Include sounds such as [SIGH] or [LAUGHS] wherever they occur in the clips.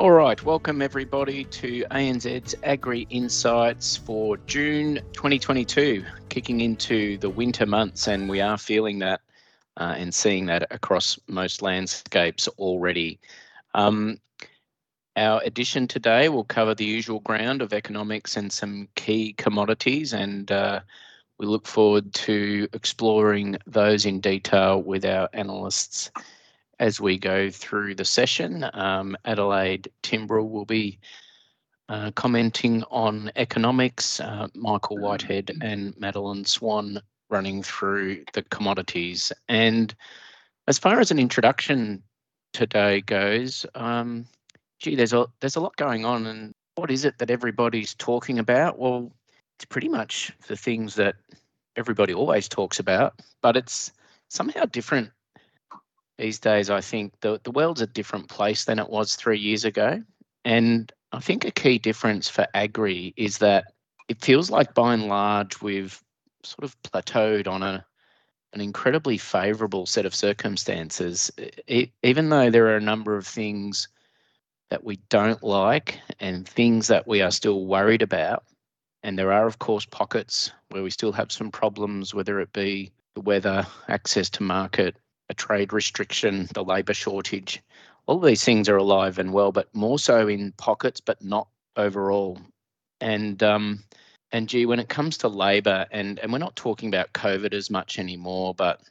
All right, welcome everybody to ANZ's Agri Insights for June 2022, kicking into the winter months, and we are feeling that uh, and seeing that across most landscapes already. Um, our edition today will cover the usual ground of economics and some key commodities, and uh, we look forward to exploring those in detail with our analysts as we go through the session. Um, Adelaide Timbrell will be uh, commenting on economics, uh, Michael Whitehead and Madeline Swan running through the commodities. And as far as an introduction today goes, um, gee, there's a there's a lot going on, and what is it that everybody's talking about? Well, it's pretty much the things that everybody always talks about, but it's somehow different these days, I think the, the world's a different place than it was three years ago. And I think a key difference for agri is that it feels like by and large we've sort of plateaued on a an incredibly favourable set of circumstances, it, even though there are a number of things that we don't like and things that we are still worried about. And there are, of course, pockets where we still have some problems, whether it be the weather, access to market, a trade restriction, the labour shortage. All of these things are alive and well, but more so in pockets, but not overall. And um, and gee, when it comes to labour, and and we're not talking about COVID as much anymore, but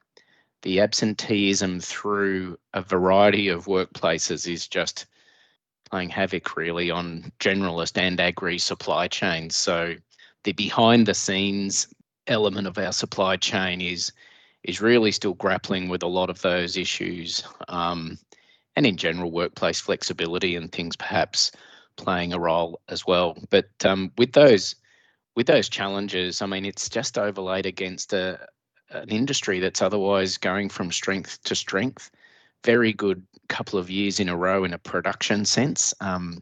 the absenteeism through a variety of workplaces is just playing havoc really on generalist and agri supply chains. So the behind the scenes element of our supply chain is is really still grappling with a lot of those issues um, and in general workplace flexibility and things perhaps playing a role as well. But um, with those with those challenges, I mean, it's just overlaid against a, an industry that's otherwise going from strength to strength. Very good couple of years in a row in a production sense. Um,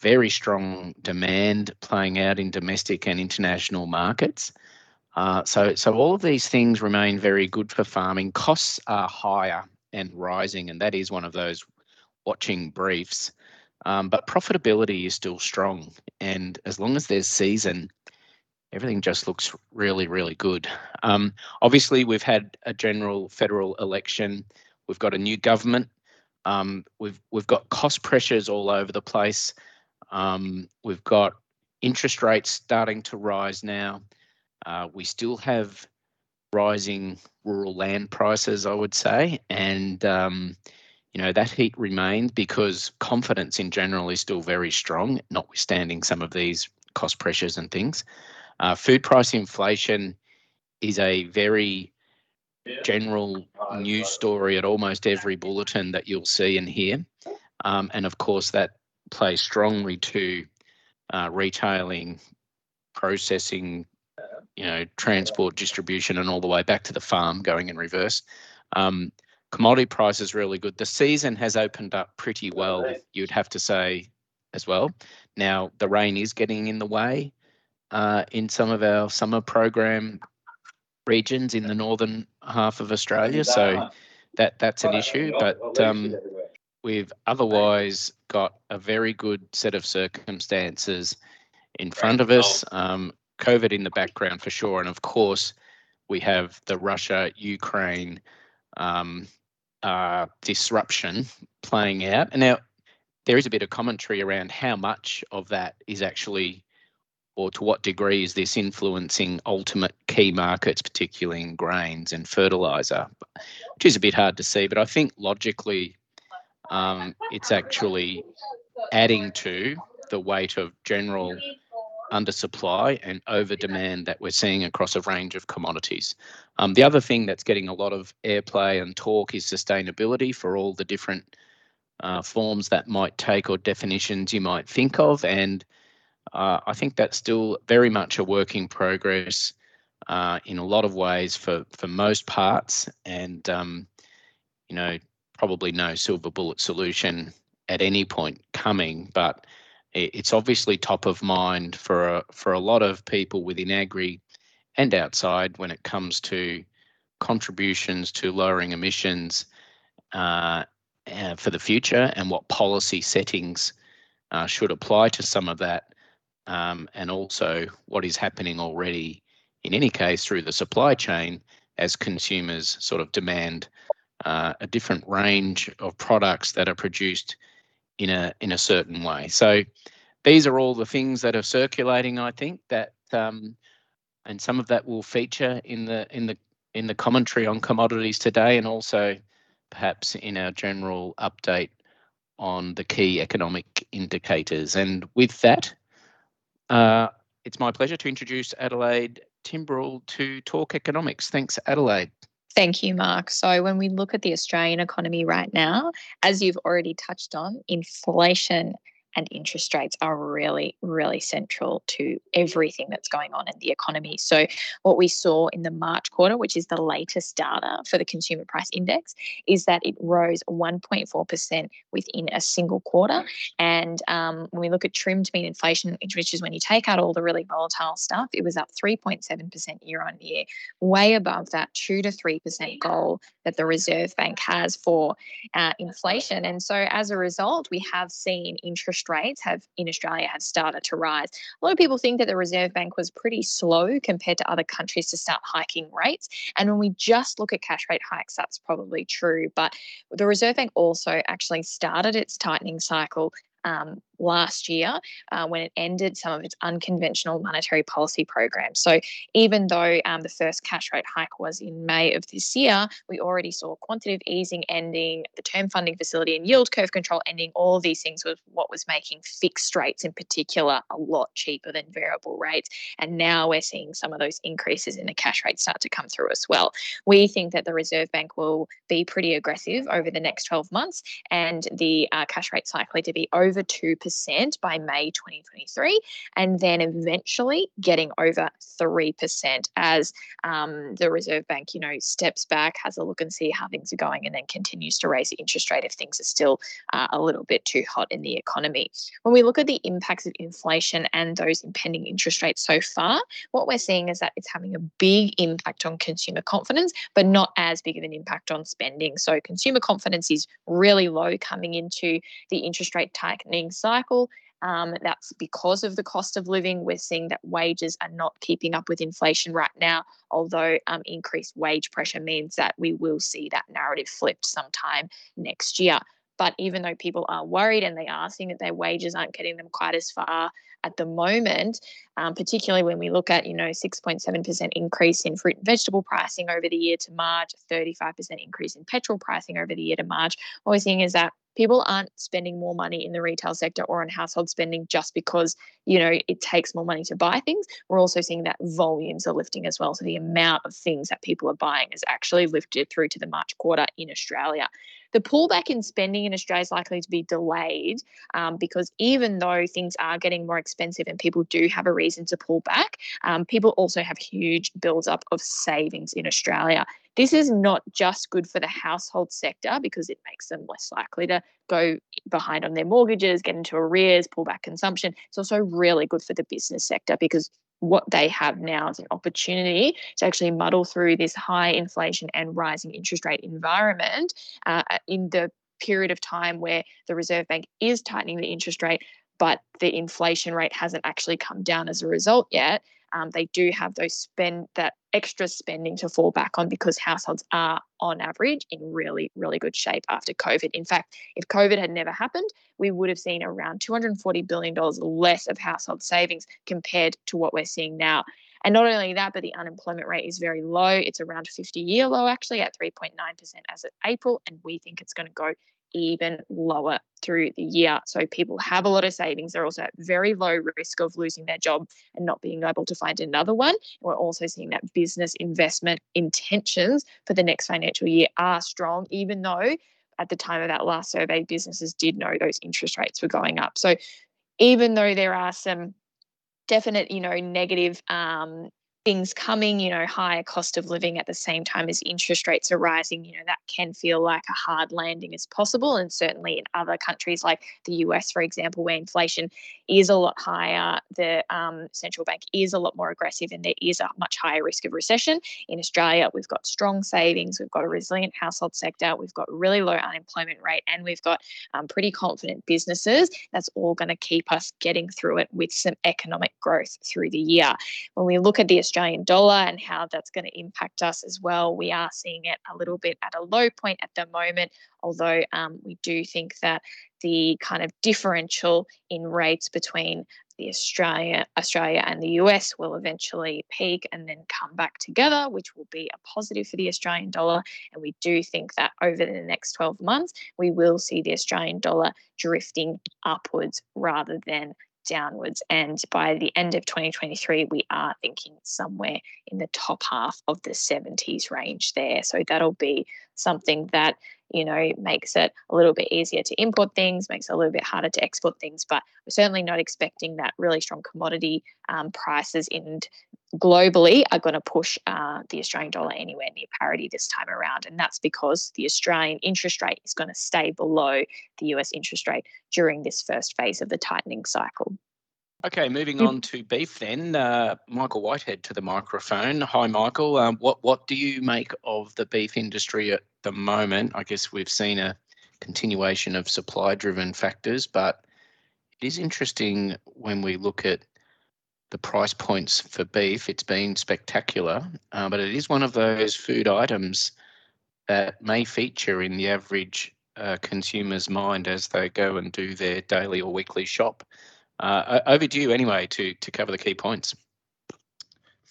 very strong demand playing out in domestic and international markets. Uh, so, so all of these things remain very good for farming. Costs are higher and rising, and that is one of those watching briefs. Um, but profitability is still strong, and as long as there's season, everything just looks really, really good. Um, obviously, we've had a general federal election. We've got a new government. Um, we've we've got cost pressures all over the place. Um, we've got interest rates starting to rise now. Uh, we still have rising rural land prices, I would say, and um, you know that heat remains because confidence in general is still very strong, notwithstanding some of these cost pressures and things. Uh, food price inflation is a very general news story at almost every bulletin that you'll see and hear, um, and of course that plays strongly to uh, retailing, processing, you know, transport, distribution, and all the way back to the farm going in reverse. Um, commodity price is really good. The season has opened up pretty well, you'd have to say as well. Now, the rain is getting in the way uh, in some of our summer program regions in the northern half of Australia. So that that's an issue, but um, we've otherwise got a very good set of circumstances in front of us. Um, COVID in the background for sure. And of course, we have the Russia Ukraine um, uh, disruption playing out. And now there is a bit of commentary around how much of that is actually, or to what degree is this influencing ultimate key markets, particularly in grains and fertilizer, which is a bit hard to see. But I think logically, um, it's actually adding to the weight of general undersupply and over demand that we're seeing across a range of commodities. Um, the other thing that's getting a lot of airplay and talk is sustainability for all the different uh, forms that might take or definitions you might think of. And uh, I think that's still very much a work in progress uh, in a lot of ways for, for most parts. And, um, you know, probably no silver bullet solution at any point coming, but it's obviously top of mind for a, for a lot of people within agri and outside when it comes to contributions to lowering emissions uh, uh, for the future and what policy settings uh, should apply to some of that, um, and also what is happening already, in any case, through the supply chain as consumers sort of demand uh, a different range of products that are produced in a in a certain way. So these are all the things that are circulating. I think that um, and some of that will feature in the in the in the commentary on commodities today, and also perhaps in our general update on the key economic indicators. And with that, uh, it's my pleasure to introduce Adelaide Timbrell to talk economics. Thanks, Adelaide. Thank you, Mark. So, when we look at the Australian economy right now, as you've already touched on, inflation and interest rates are really, really central to everything that's going on in the economy. So, what we saw in the March quarter, which is the latest data for the Consumer Price Index, is that it rose 1.4% within a single quarter. And um, when we look at trimmed mean inflation, which is when you take out all the really volatile stuff, it was up 3.7% year on year, way above that 2 to 3% goal that the Reserve Bank has for uh, inflation. And so, as a result, we have seen interest interest rates have in Australia have started to rise. A lot of people think that the Reserve Bank was pretty slow compared to other countries to start hiking rates. And when we just look at cash rate hikes, that's probably true. But the Reserve Bank also actually started its tightening cycle um, last year uh, when it ended some of its unconventional monetary policy programs. So, even though um, the first cash rate hike was in May of this year, we already saw quantitative easing ending, the term funding facility and yield curve control ending. All of these things was what was making fixed rates in particular a lot cheaper than variable rates. And now we're seeing some of those increases in the cash rate start to come through as well. We think that the Reserve Bank will be pretty aggressive over the next 12 months and the uh, cash rate likely to be over 2% by May 2023, and then eventually getting over 3% as um, the Reserve Bank, you know, steps back, has a look and see how things are going, and then continues to raise the interest rate if things are still uh, a little bit too hot in the economy. When we look at the impacts of inflation and those impending interest rates so far, what we're seeing is that it's having a big impact on consumer confidence, but not as big of an impact on spending. So consumer confidence is really low coming into the interest rate tightening cycle cycle. Um, that's because of the cost of living. We're seeing that wages are not keeping up with inflation right now, although um, increased wage pressure means that we will see that narrative flipped sometime next year. But even though people are worried and they are seeing that their wages aren't getting them quite as far at the moment, um, particularly when we look at, you know, 6.7% increase in fruit and vegetable pricing over the year to March, 35% increase in petrol pricing over the year to March, what we're seeing is that people aren't spending more money in the retail sector or on household spending just because you know it takes more money to buy things. We're also seeing that volumes are lifting as well. So the amount of things that people are buying is actually lifted through to the march quarter in australia the pullback in spending in australia is likely to be delayed um, because even though things are getting more expensive and people do have a reason to pull back um, people also have huge builds up of savings in australia this is not just good for the household sector because it makes them less likely to go behind on their mortgages, get into arrears, pull back consumption. It's also really good for the business sector because what they have now is an opportunity to actually muddle through this high inflation and rising interest rate environment uh, in the period of time where the Reserve Bank is tightening the interest rate, but the inflation rate hasn't actually come down as a result yet um, they do have those spend that extra spending to fall back on because households are on average in really really good shape after covid in fact if covid had never happened we would have seen around 240 billion dollars less of household savings compared to what we're seeing now and not only that, but the unemployment rate is very low. It's around 50 year low, actually, at 3.9% as of April. And we think it's going to go even lower through the year. So people have a lot of savings. They're also at very low risk of losing their job and not being able to find another one. We're also seeing that business investment intentions for the next financial year are strong, even though at the time of that last survey, businesses did know those interest rates were going up. So even though there are some definite, you know, negative um, things coming, you know, higher cost of living at the same time as interest rates are rising, you know, that can feel like a hard landing as possible. And certainly in other countries like the US, for example, where inflation is a lot higher, the um, central bank is a lot more aggressive and there is a much higher risk of recession. In Australia, we've got strong savings, we've got a resilient household sector, we've got really low unemployment rate, and we've got um, pretty confident businesses. That's all going to keep us getting through it with some economic growth through the year. When we look at the Australian dollar and how that's going to impact us as well. We are seeing it a little bit at a low point at the moment, although um, we do think that the kind of differential in rates between the Australia, Australia and the US will eventually peak and then come back together, which will be a positive for the Australian dollar. And we do think that over the next 12 months, we will see the Australian dollar drifting upwards rather than downwards. And by the end of 2023, we are thinking somewhere in the top half of the 70s range there. So that'll be something that, you know, makes it a little bit easier to import things, makes it a little bit harder to export things. But we're certainly not expecting that really strong commodity um, prices in globally are going to push uh, the Australian dollar anywhere near parity this time around. And that's because the Australian interest rate is going to stay below the US interest rate during this first phase of the tightening cycle. Okay, moving on to beef then. Uh, Michael Whitehead to the microphone. Hi, Michael. Um, what what do you make of the beef industry at the moment? I guess we've seen a continuation of supply-driven factors, but it is interesting when we look at the price points for beef. It's been spectacular, uh, but it is one of those food items that may feature in the average uh, consumer's mind as they go and do their daily or weekly shop. Uh, over to you anyway to to cover the key points.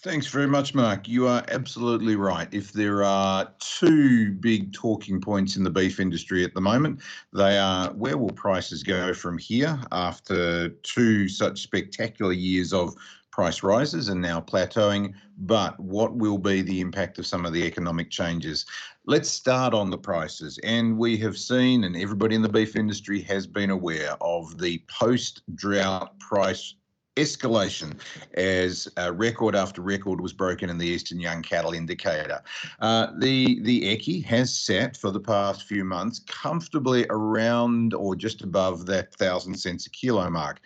Thanks very much, Mark. You are absolutely right. If there are two big talking points in the beef industry at the moment, they are where will prices go from here after two such spectacular years of price rises and now plateauing, but what will be the impact of some of the economic changes? Let's start on the prices. And we have seen, and everybody in the beef industry has been aware of the post drought price escalation as uh, record after record was broken in the Eastern Young Cattle Indicator. Uh, the the EYCI has sat for the past few months comfortably around or just above that thousand cents a kilo mark.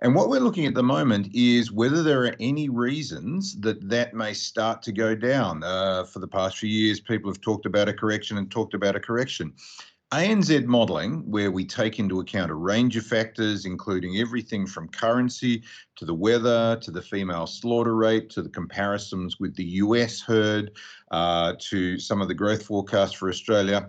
And what we're looking at the moment is whether there are any reasons that that may start to go down. Uh, for the past few years, people have talked about a correction and talked about a correction. ANZ modelling, where we take into account a range of factors, including everything from currency to the weather to the female slaughter rate to the comparisons with the US herd uh, to some of the growth forecasts for Australia,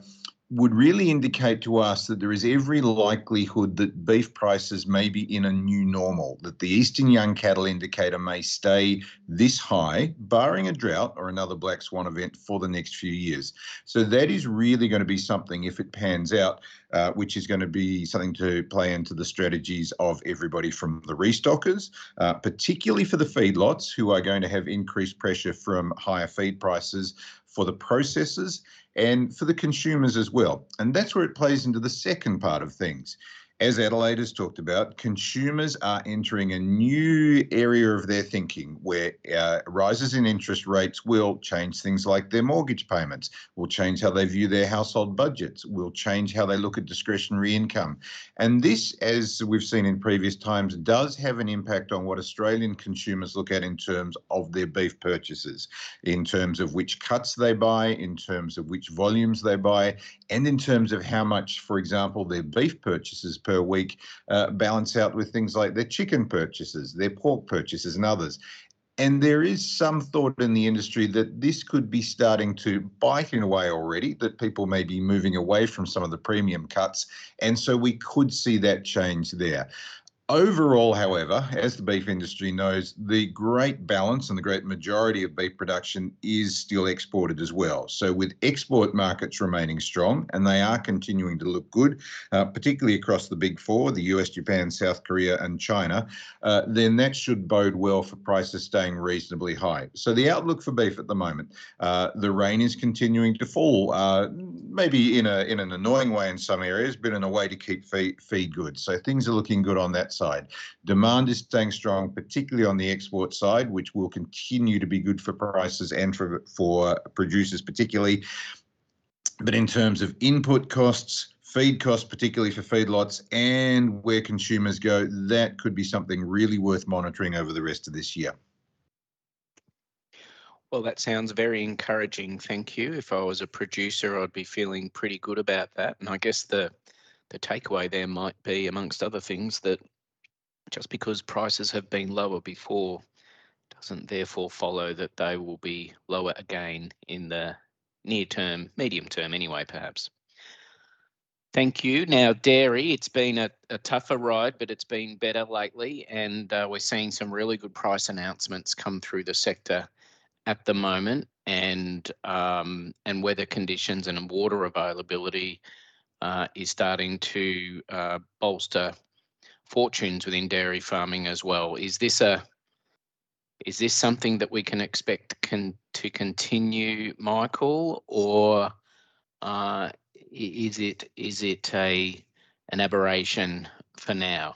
would really indicate to us that there is every likelihood that beef prices may be in a new normal, that the Eastern Young Cattle Indicator may stay this high, barring a drought or another black swan event for the next few years. So that is really going to be something, if it pans out, uh, which is going to be something to play into the strategies of everybody from the restockers, uh, particularly for the feedlots, who are going to have increased pressure from higher feed prices for the processors and for the consumers as well. And that's where it plays into the second part of things as Adelaide has talked about, consumers are entering a new area of their thinking where uh, rises in interest rates will change things like their mortgage payments, will change how they view their household budgets, will change how they look at discretionary income. And this, as we've seen in previous times, does have an impact on what Australian consumers look at in terms of their beef purchases, in terms of which cuts they buy, in terms of which volumes they buy, and in terms of how much, for example, their beef purchases per per week uh, balance out with things like their chicken purchases, their pork purchases, and others. And there is some thought in the industry that this could be starting to bite in a way already, that people may be moving away from some of the premium cuts. And so we could see that change there. Overall, however, as the beef industry knows, the great balance and the great majority of beef production is still exported as well. So, with export markets remaining strong, and they are continuing to look good, uh, particularly across the big four the US, Japan, South Korea, and China, uh, then that should bode well for prices staying reasonably high. So, the outlook for beef at the moment uh, the rain is continuing to fall, uh, maybe in, a, in an annoying way in some areas, but in a way to keep feed, feed good. So, things are looking good on that side side. Demand is staying strong, particularly on the export side, which will continue to be good for prices and for, for producers, particularly. But in terms of input costs, feed costs, particularly for feedlots, and where consumers go, that could be something really worth monitoring over the rest of this year. Well, that sounds very encouraging. Thank you. If I was a producer, I'd be feeling pretty good about that. And I guess the the takeaway there might be, amongst other things, that just because prices have been lower before doesn't therefore follow that they will be lower again in the near term, medium term, anyway, perhaps. Thank you. Now, dairy, it's been a, a tougher ride, but it's been better lately, and uh, we're seeing some really good price announcements come through the sector at the moment, and um, and weather conditions and water availability uh, is starting to uh, bolster fortunes within dairy farming as well. Is this a is this something that we can expect can, to continue, Michael, or uh, is it is it a an aberration for now?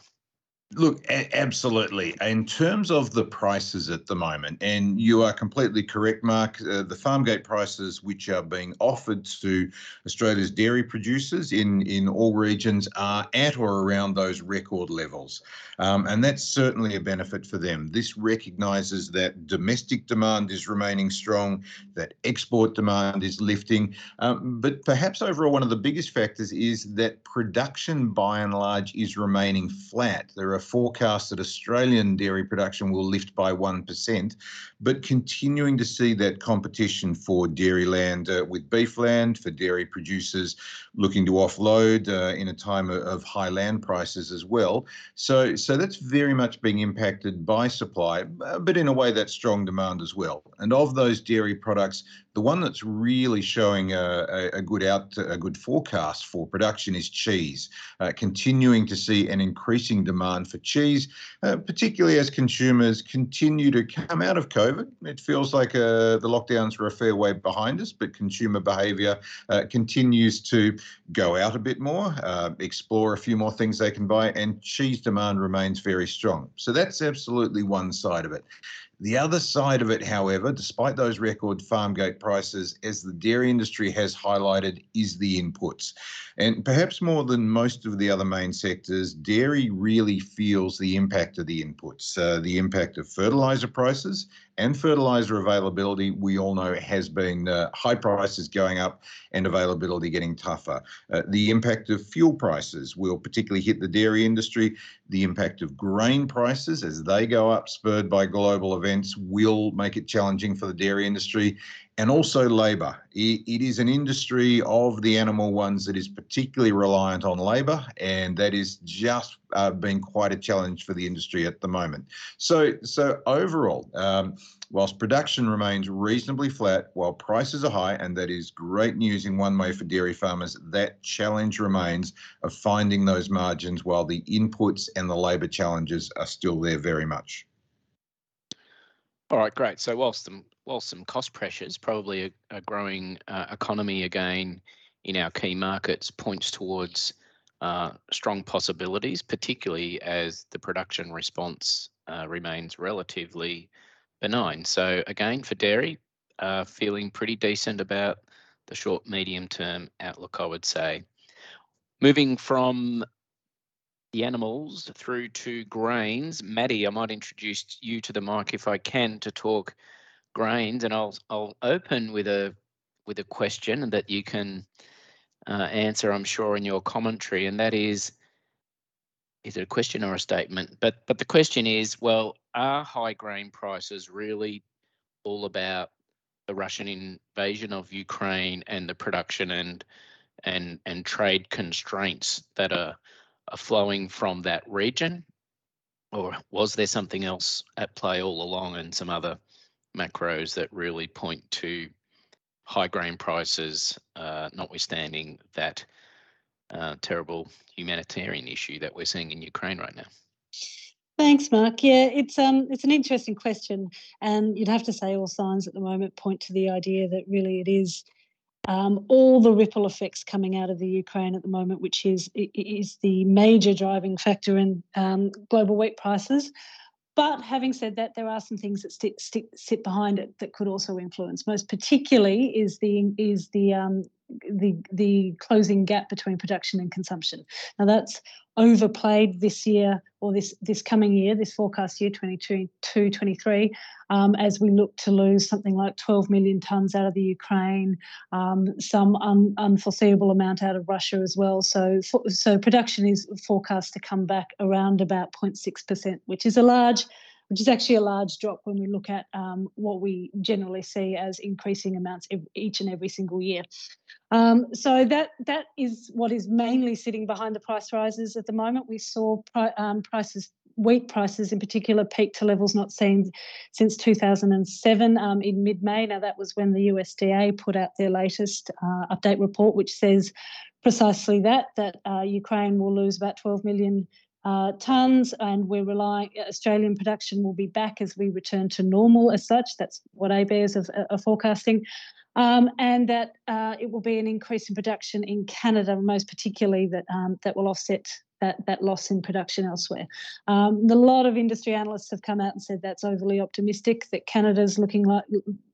Look, a- absolutely. In terms of the prices at the moment, and you are completely correct, Mark, uh, the farm gate prices which are being offered to Australia's dairy producers in, in all regions are at or around those record levels. Um, and that's certainly a benefit for them. This recognises that domestic demand is remaining strong, that export demand is lifting. Um, but perhaps overall, one of the biggest factors is that production by and large is remaining flat. There are forecasts that Australian dairy production will lift by 1%, but continuing to see that competition for dairy land uh, with beef land, for dairy producers looking to offload uh, in a time of high land prices as well. So, so that's very much being impacted by supply, uh, but in a way that's strong demand as well. And of those dairy products, the one that's really showing a, a, a good out, a good forecast for production is cheese, uh, continuing to see an increasing demand for cheese, uh, particularly as consumers continue to come out of COVID. It feels like uh, the lockdowns are a fair way behind us, but consumer behaviour uh, continues to go out a bit more, uh, explore a few more things they can buy, and cheese demand remains very strong. So that's absolutely one side of it. The other side of it, however, despite those record farm gate prices, as the dairy industry has highlighted, is the inputs. And perhaps more than most of the other main sectors, dairy really feels the impact of the inputs, uh, the impact of fertilizer prices and fertilizer availability. We all know has been uh, high prices going up and availability getting tougher. Uh, the impact of fuel prices will particularly hit the dairy industry. The impact of grain prices as they go up, spurred by global events, will make it challenging for the dairy industry and also labour. It, it is an industry of the animal ones that is particularly reliant on labour, and that is just uh, been quite a challenge for the industry at the moment. So, so overall, um, whilst production remains reasonably flat, while prices are high, and that is great news in one way for dairy farmers, that challenge remains of finding those margins while the inputs and the labour challenges are still there very much. All right, great. So whilst whilst some cost pressures, probably a, a growing uh, economy again in our key markets points towards uh, strong possibilities, particularly as the production response uh, remains relatively benign. So again, for dairy, uh, feeling pretty decent about the short medium term outlook, I would say. Moving from the animals through to grains. Maddy, I might introduce you to the mic if I can to talk grains, and I'll I'll open with a with a question that you can uh, answer, I'm sure, in your commentary, and that is, is it a question or a statement? But but the question is, well, are high grain prices really all about the Russian invasion of Ukraine and the production and and and trade constraints that are are flowing from that region? Or was there something else at play all along and some other macros that really point to high grain prices, uh, notwithstanding that uh, terrible humanitarian issue that we're seeing in Ukraine right now? Thanks, Mark. Yeah, it's um, it's an interesting question, and you'd have to say all signs at the moment point to the idea that really it is um, all the ripple effects coming out of the Ukraine at the moment, which is is the major driving factor in um, global wheat prices. But having said that, there are some things that sit, sit, sit behind it that could also influence. Most particularly is the is the um, the the closing gap between production and consumption. Now that's overplayed this year or this this coming year, this forecast year 22 23, um, as we look to lose something like 12 million tonnes out of the Ukraine, um, some un, unforeseeable amount out of Russia as well. So so production is forecast to come back around about 0.6 percent, which is a large which is actually a large drop when we look at um, what we generally see as increasing amounts each and every single year. Um, so that that is what is mainly sitting behind the price rises at the moment. We saw pri- um, prices wheat prices in particular peaked to levels not seen since 2007 um, in mid May. Now, that was when the USDA put out their latest uh, update report, which says precisely that, that uh, Ukraine will lose about 12 million uh, tonnes, and we're relying. Australian production will be back as we return to normal, as such. That's what ABARES are, are forecasting. Um, and that uh, it will be an increase in production in Canada, most particularly that um, that will offset that that loss in production elsewhere. Um, a lot of industry analysts have come out and said that's overly optimistic. That Canada's looking like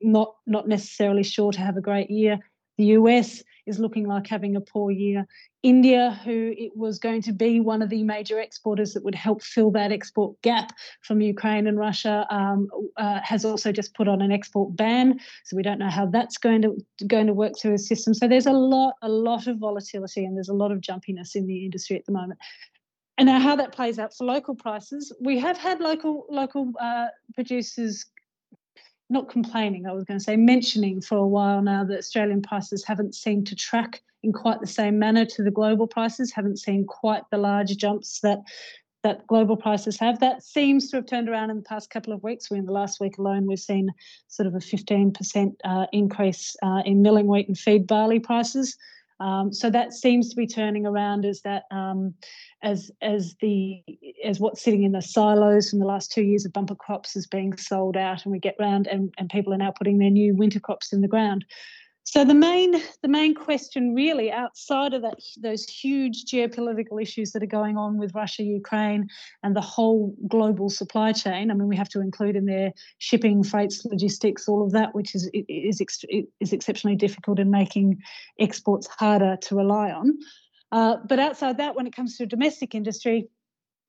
not not necessarily sure to have a great year. The US is looking like having a poor year. India, who it was going to be one of the major exporters that would help fill that export gap from Ukraine and Russia, um, uh, has also just put on an export ban. So we don't know how that's going to going to work through the system. So there's a lot a lot of volatility and there's a lot of jumpiness in the industry at the moment. And now how that plays out for local prices, we have had local local uh, producers not complaining, I was going to say, mentioning for a while now that Australian prices haven't seemed to track in quite the same manner to the global prices, haven't seen quite the large jumps that that global prices have. That seems to have turned around in the past couple of weeks. We in the last week alone, we've seen sort of a 15% uh, increase uh, in milling wheat and feed barley prices. Um, so that seems to be turning around as that um, as as the as what's sitting in the silos from the last two years of bumper crops is being sold out, and we get round and, and people are now putting their new winter crops in the ground. So the main the main question really outside of that those huge geopolitical issues that are going on with Russia, Ukraine, and the whole global supply chain. I mean, we have to include in there shipping, freights, logistics, all of that, which is is is exceptionally difficult in making exports harder to rely on. Uh, but outside that, when it comes to domestic industry,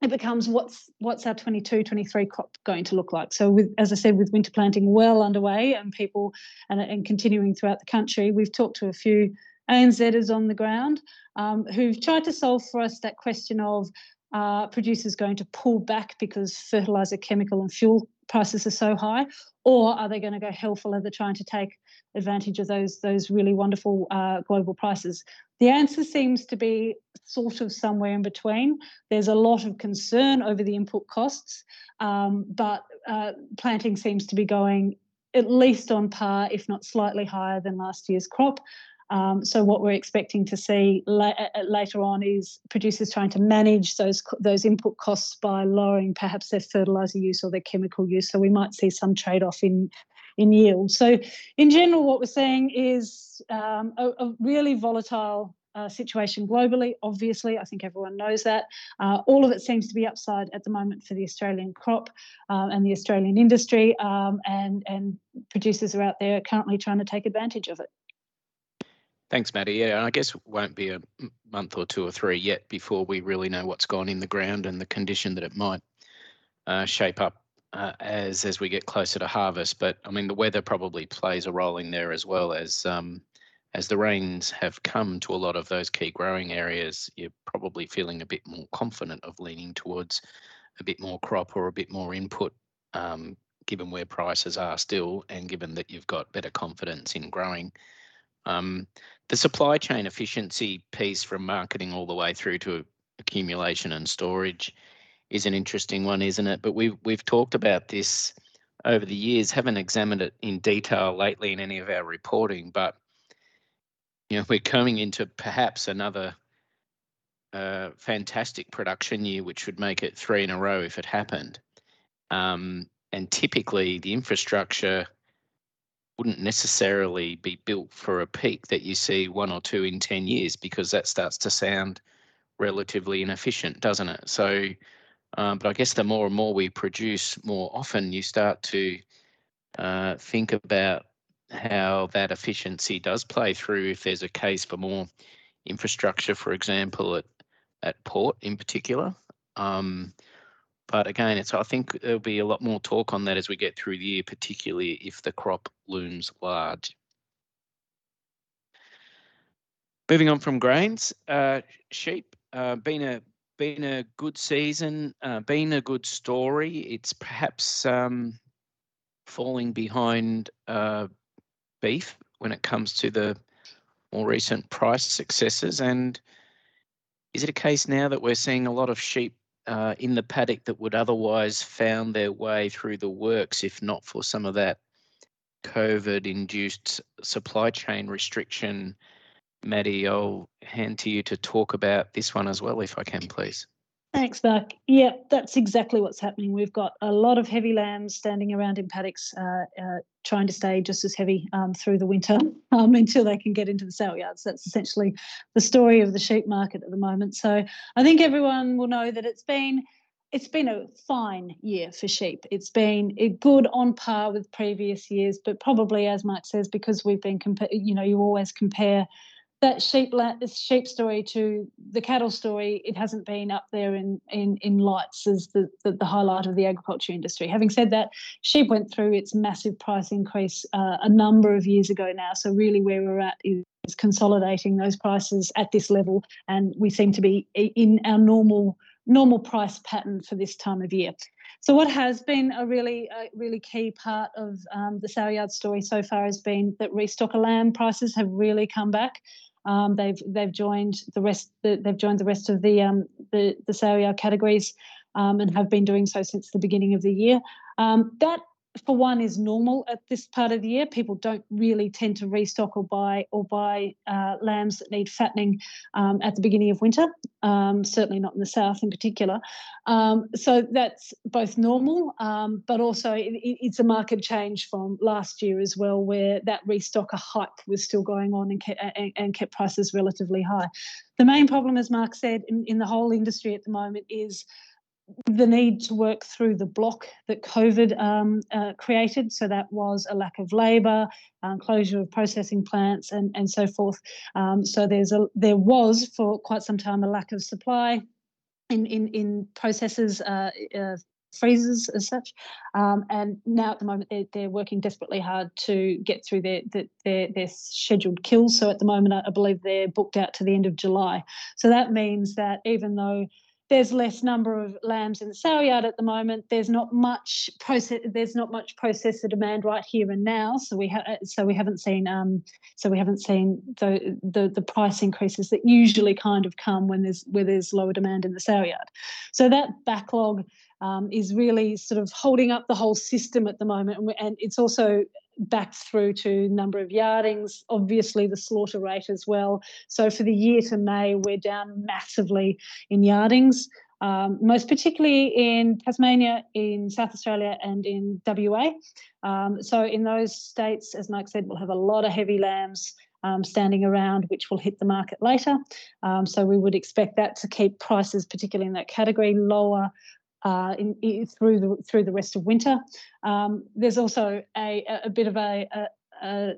it becomes what's what's our 22 23 crop going to look like? So with as i said with winter planting well underway and people and, and continuing throughout the country we've talked to a few anzers on the ground um, who've tried to solve for us that question of uh, producers going to pull back because fertilizer chemical and fuel prices are so high or are they going to go hell for leather trying to take advantage of those those really wonderful uh, global prices? The answer seems to be sort of somewhere in between. There's a lot of concern over the input costs, um, but uh, planting seems to be going at least on par, if not slightly higher than last year's crop. Um, so what we're expecting to see la- uh, uh, later on is producers trying to manage those those input costs by lowering perhaps their fertilizer use or their chemical use. So we might see some trade off in in yield. So, in general, what we're seeing is um, a, a, really volatile uh, situation globally. Obviously, I think everyone knows that. Uh, all of it seems to be upside at the moment for the Australian crop uh, and the Australian industry, um, and and producers are out there currently trying to take advantage of it. Thanks, Maddy. Yeah, I guess it won't be a month or two or three yet before we really know what's gone in the ground and the condition that it might uh, shape up uh, as as we get closer to harvest. But I mean, the weather probably plays a role in there as well as um, as the rains have come to a lot of those key growing areas. You're probably feeling a bit more confident of leaning towards a bit more crop or a bit more input, um, given where prices are still, and given that you've got better confidence in growing. Um, the supply chain efficiency piece from marketing all the way through to accumulation and storage is an interesting one, isn't it? But we've we've talked about this over the years, haven't examined it in detail lately in any of our reporting, but you know, we're coming into perhaps another uh, fantastic production year, which would make it three in a row if it happened. Um, and typically, the infrastructure wouldn't necessarily be built for a peak that you see one or two in 10 years because that starts to sound relatively inefficient, doesn't it? So, um, but I guess the more and more we produce, more often you start to uh, think about how that efficiency does play through if there's a case for more infrastructure, for example, at, at port in particular. Um, but again, it's I think there'll be a lot more talk on that as we get through the year, particularly if the crop looms large. Moving on from grains, uh, sheep uh, been a been a good season, uh, been a good story. It's perhaps um, falling behind uh, beef when it comes to the more recent price successes. And is it a case now that we're seeing a lot of sheep uh, in the paddock that would otherwise found their way through the works if not for some of that COVID-induced supply chain restriction? Maddy, I'll hand to you to talk about this one as well, if I can, please. Thanks, Mark. Yeah, that's exactly what's happening. We've got a lot of heavy lambs standing around in paddocks, uh, uh, trying to stay just as heavy um, through the winter [LAUGHS] um, until they can get into the sale yards. That's essentially the story of the sheep market at the moment. So I think everyone will know that it's been it's been a fine year for sheep. It's been good on par with previous years, but probably, as Mark says, because we've been compa- you know you always compare that sheep sheep story to the cattle story, it hasn't been up there in in, in lights as the, the, the highlight of the agriculture industry. Having said that, sheep went through its massive price increase uh, a number of years ago now. So really, where we're at is consolidating those prices at this level, and we seem to be in our normal normal price pattern for this time of year. So what has been a really, a really key part of um, the sale yard story so far has been that restocker lamb prices have really come back. Um, they've they've joined the rest the, they've joined the rest of the um, the the yard categories um, and have been doing so since the beginning of the year. Um, that for one is normal at this part of the year. People don't really tend to restock or buy or buy uh, lambs that need fattening um, at the beginning of winter. Um, certainly not in the south in particular. Um, so that's both normal, um, but also it, it's a market change from last year as well, where that restocker hype was still going on and kept, and, and kept prices relatively high. The main problem, as Mark said, in, in the whole industry at the moment is the need to work through the block that COVID um, uh, created. So that was a lack of labour, um, closure of processing plants, and and so forth. Um, so there's a there was for quite some time a lack of supply in in in processes. Uh, uh, as such um, and now at the moment they're, they're working desperately hard to get through their, their their scheduled kills so at the moment I believe they're booked out to the end of July so that means that even though there's less number of lambs in the sale yard at the moment. There's not much process. There's not much processor demand right here and now. So we have. So we haven't seen. Um. So we haven't seen the, the the price increases that usually kind of come when there's where there's lower demand in the sale yard. So that backlog um, is really sort of holding up the whole system at the moment, and it's also back through to number of yardings, obviously the slaughter rate as well. So for the year to May, we're down massively in yardings, um, most particularly in Tasmania, in South Australia, and in WA. Um, so in those states, as Mike said, we'll have a lot of heavy lambs. Um, standing around, which will hit the market later. Um, so we would expect that to keep prices, particularly in that category, lower uh, in, in, through the through the rest of winter. Um, there's also a, a bit of a, a,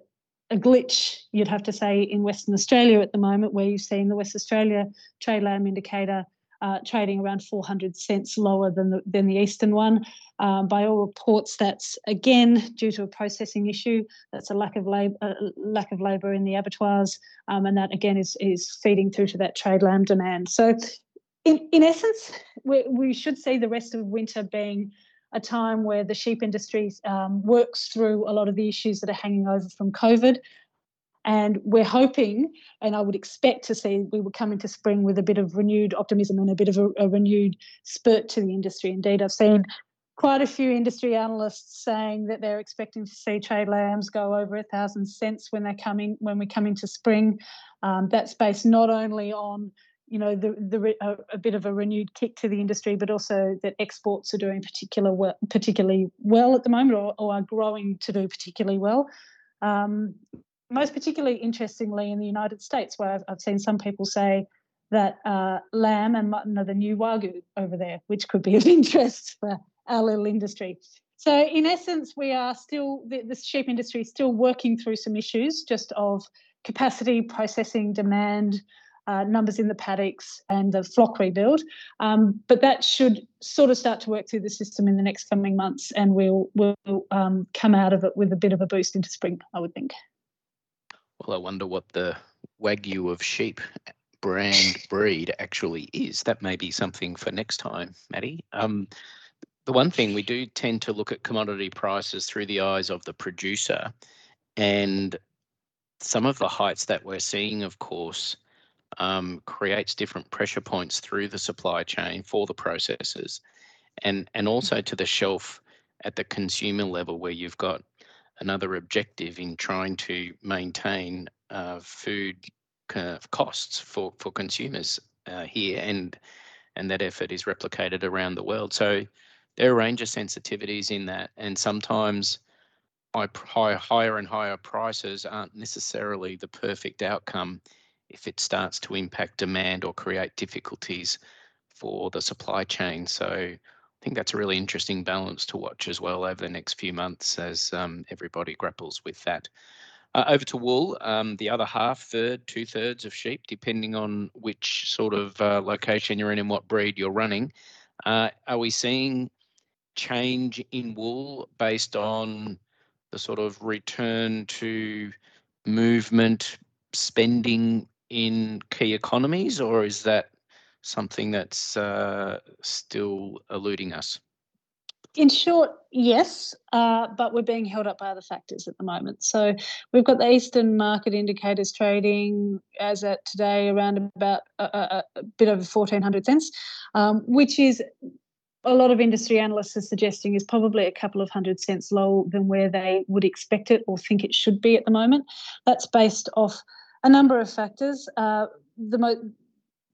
a, glitch, you'd have to say, in Western Australia at the moment, where you've seen the West Australia trade lamb indicator uh, trading around 400 cents lower than the, than the eastern one. Um, by all reports, that's again due to a processing issue. That's a lack of labor, uh, lack of labour in the abattoirs, um, and that again is is feeding through to that trade lamb demand. So in, in essence, we, we should see the rest of winter being a time where the sheep industry um, works through a lot of the issues that are hanging over from COVID. And we're hoping, and I would expect to see, we would come into spring with a bit of renewed optimism and a bit of a, a renewed spurt to the industry. Indeed, I've seen quite a few industry analysts saying that they're expecting to see trade lambs go over a thousand cents when they come in when we come into spring. Um, that's based not only on you know the the a, a, bit of a renewed kick to the industry, but also that exports are doing particular well, particularly well at the moment, or, or are growing to do particularly well. Um, most particularly interestingly in the United States, where I've, I've seen some people say that uh, lamb and mutton are the new wagyu over there, which could be of [LAUGHS] interest for our little industry. So, in essence, we are still, the, the sheep industry is still working through some issues just of capacity, processing, demand, uh, numbers in the paddocks, and the flock rebuild. Um, but that should sort of start to work through the system in the next coming months, and we'll, we'll um, come out of it with a bit of a boost into spring, I would think. Well, I wonder what the Wagyu of sheep brand breed actually is. That may be something for next time, Maddy. Um, the one thing we do tend to look at commodity prices through the eyes of the producer, and some of the heights that we're seeing, of course, um, creates different pressure points through the supply chain for the processors, and and also to the shelf at the consumer level, where you've got another objective in trying to maintain uh, food costs for for consumers uh, here, and and that effort is replicated around the world. So there are a range of sensitivities in that, and sometimes high, high, higher and higher prices aren't necessarily the perfect outcome if it starts to impact demand or create difficulties for the supply chain. So I think that's a really interesting balance to watch as well over the next few months as um, everybody grapples with that. Uh, over to wool, um, the other half, third, two thirds of sheep, depending on which sort of uh, location you're in and what breed you're running. Uh, are we seeing change in wool based on the sort of return to movement spending in key economies, or is that something that's uh, still eluding us? In short, yes, uh, but we're being held up by other factors at the moment. So we've got the Eastern market indicators trading as at today around about a, a, bit over 1400 cents, um, which is a lot of industry analysts are suggesting is probably a couple of hundred cents lower than where they would expect it or think it should be at the moment. That's based off a number of factors. Uh, the most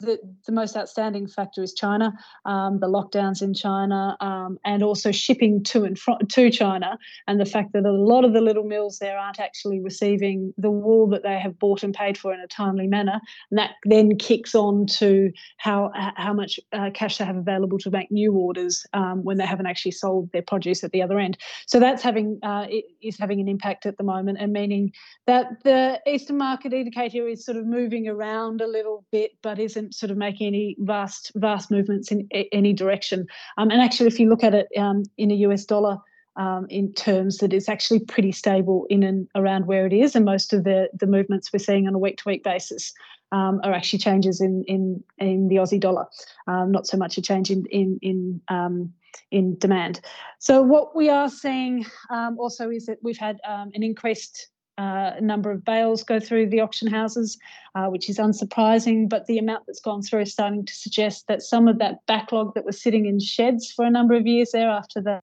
the, the most outstanding factor is China, um, the lockdowns in China, um, and also shipping to and from to China, and the fact that a lot of the little mills there aren't actually receiving the wool that they have bought and paid for in a timely manner, and that then kicks on to how how much uh, cash they have available to make new orders um, when they haven't actually sold their produce at the other end. So that's having uh, is having an impact at the moment, and meaning that the Eastern market indicator is sort of moving around a little bit, but isn't sort of making any vast vast movements in any direction. Um, and actually, if you look at it um, in a US dollar um, in terms that it's actually pretty stable in and around where it is, and most of the the movements we're seeing on a week to week basis um, are actually changes in in in the Aussie dollar, um, not so much a change in in in um, in demand. So what we are seeing um, also is that we've had um, an increased uh, number of bales go through the auction houses, uh, which is unsurprising. But the amount that's gone through is starting to suggest that some of that backlog that was sitting in sheds for a number of years there after the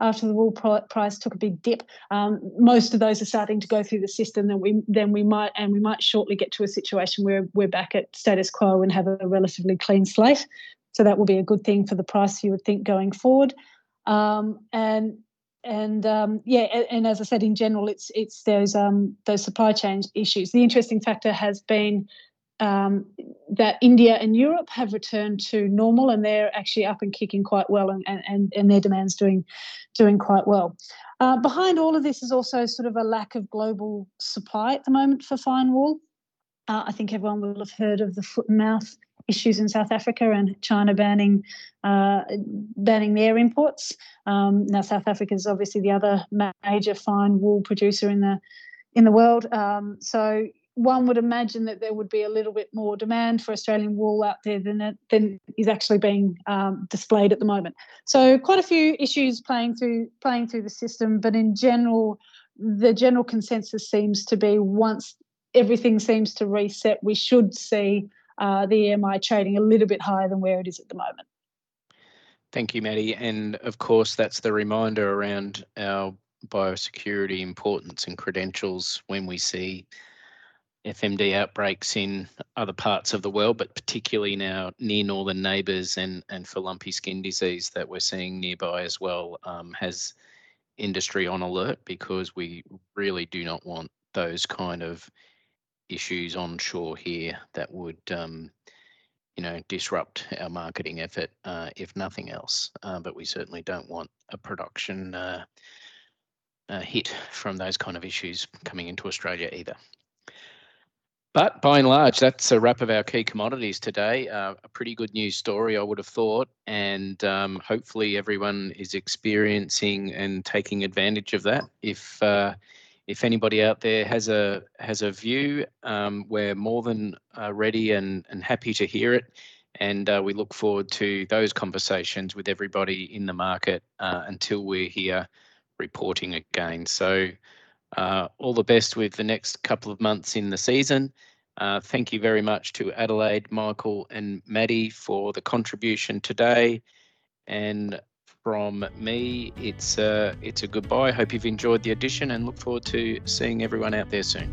after the wool price took a big dip, um, most of those are starting to go through the system. Then we then we might and we might shortly get to a situation where we're back at status quo and have a relatively clean slate. So that will be a good thing for the price you would think going forward. Um, and and um, yeah, and, and, as I said, in general, it's it's those um, those supply chain issues. The interesting factor has been um, that India and Europe have returned to normal, and they're actually up and kicking quite well, and and, and their demand's doing doing quite well. Uh, behind all of this is also sort of a lack of global supply at the moment for fine wool. Uh, I think everyone will have heard of the foot and mouth issues in South Africa and China banning uh, banning their imports. Um, now, South Africa is obviously the other major fine wool producer in the in the world. Um, so one would imagine that there would be a little bit more demand for Australian wool out there than it, than is actually being um, displayed at the moment. So quite a few issues playing through playing through the system, but in general, the general consensus seems to be once everything seems to reset, we should see uh, the EMI trading a little bit higher than where it is at the moment. Thank you, Maddy. And of course, that's the reminder around our biosecurity importance and credentials when we see FMD outbreaks in other parts of the world, but particularly in our near northern neighbours and, and for lumpy skin disease that we're seeing nearby as well, um, has industry on alert because we really do not want those kind of issues onshore here that would, um, you know, disrupt our marketing effort, uh, if nothing else. Uh, but we certainly don't want a production uh, hit from those kind of issues coming into Australia either. But by and large, that's a wrap of our key commodities today. Uh, a pretty good news story, I would have thought, and um, hopefully everyone is experiencing and taking advantage of that. If uh, if anybody out there has a has a view, um, we're more than uh, ready and and happy to hear it, and uh, we look forward to those conversations with everybody in the market uh, until we're here reporting again. So. Uh, all the best with the next couple of months in the season. Uh, thank you very much to Adelaide, Michael, and Maddy for the contribution today. And from me, it's uh, it's a goodbye. Hope you've enjoyed the edition and look forward to seeing everyone out there soon.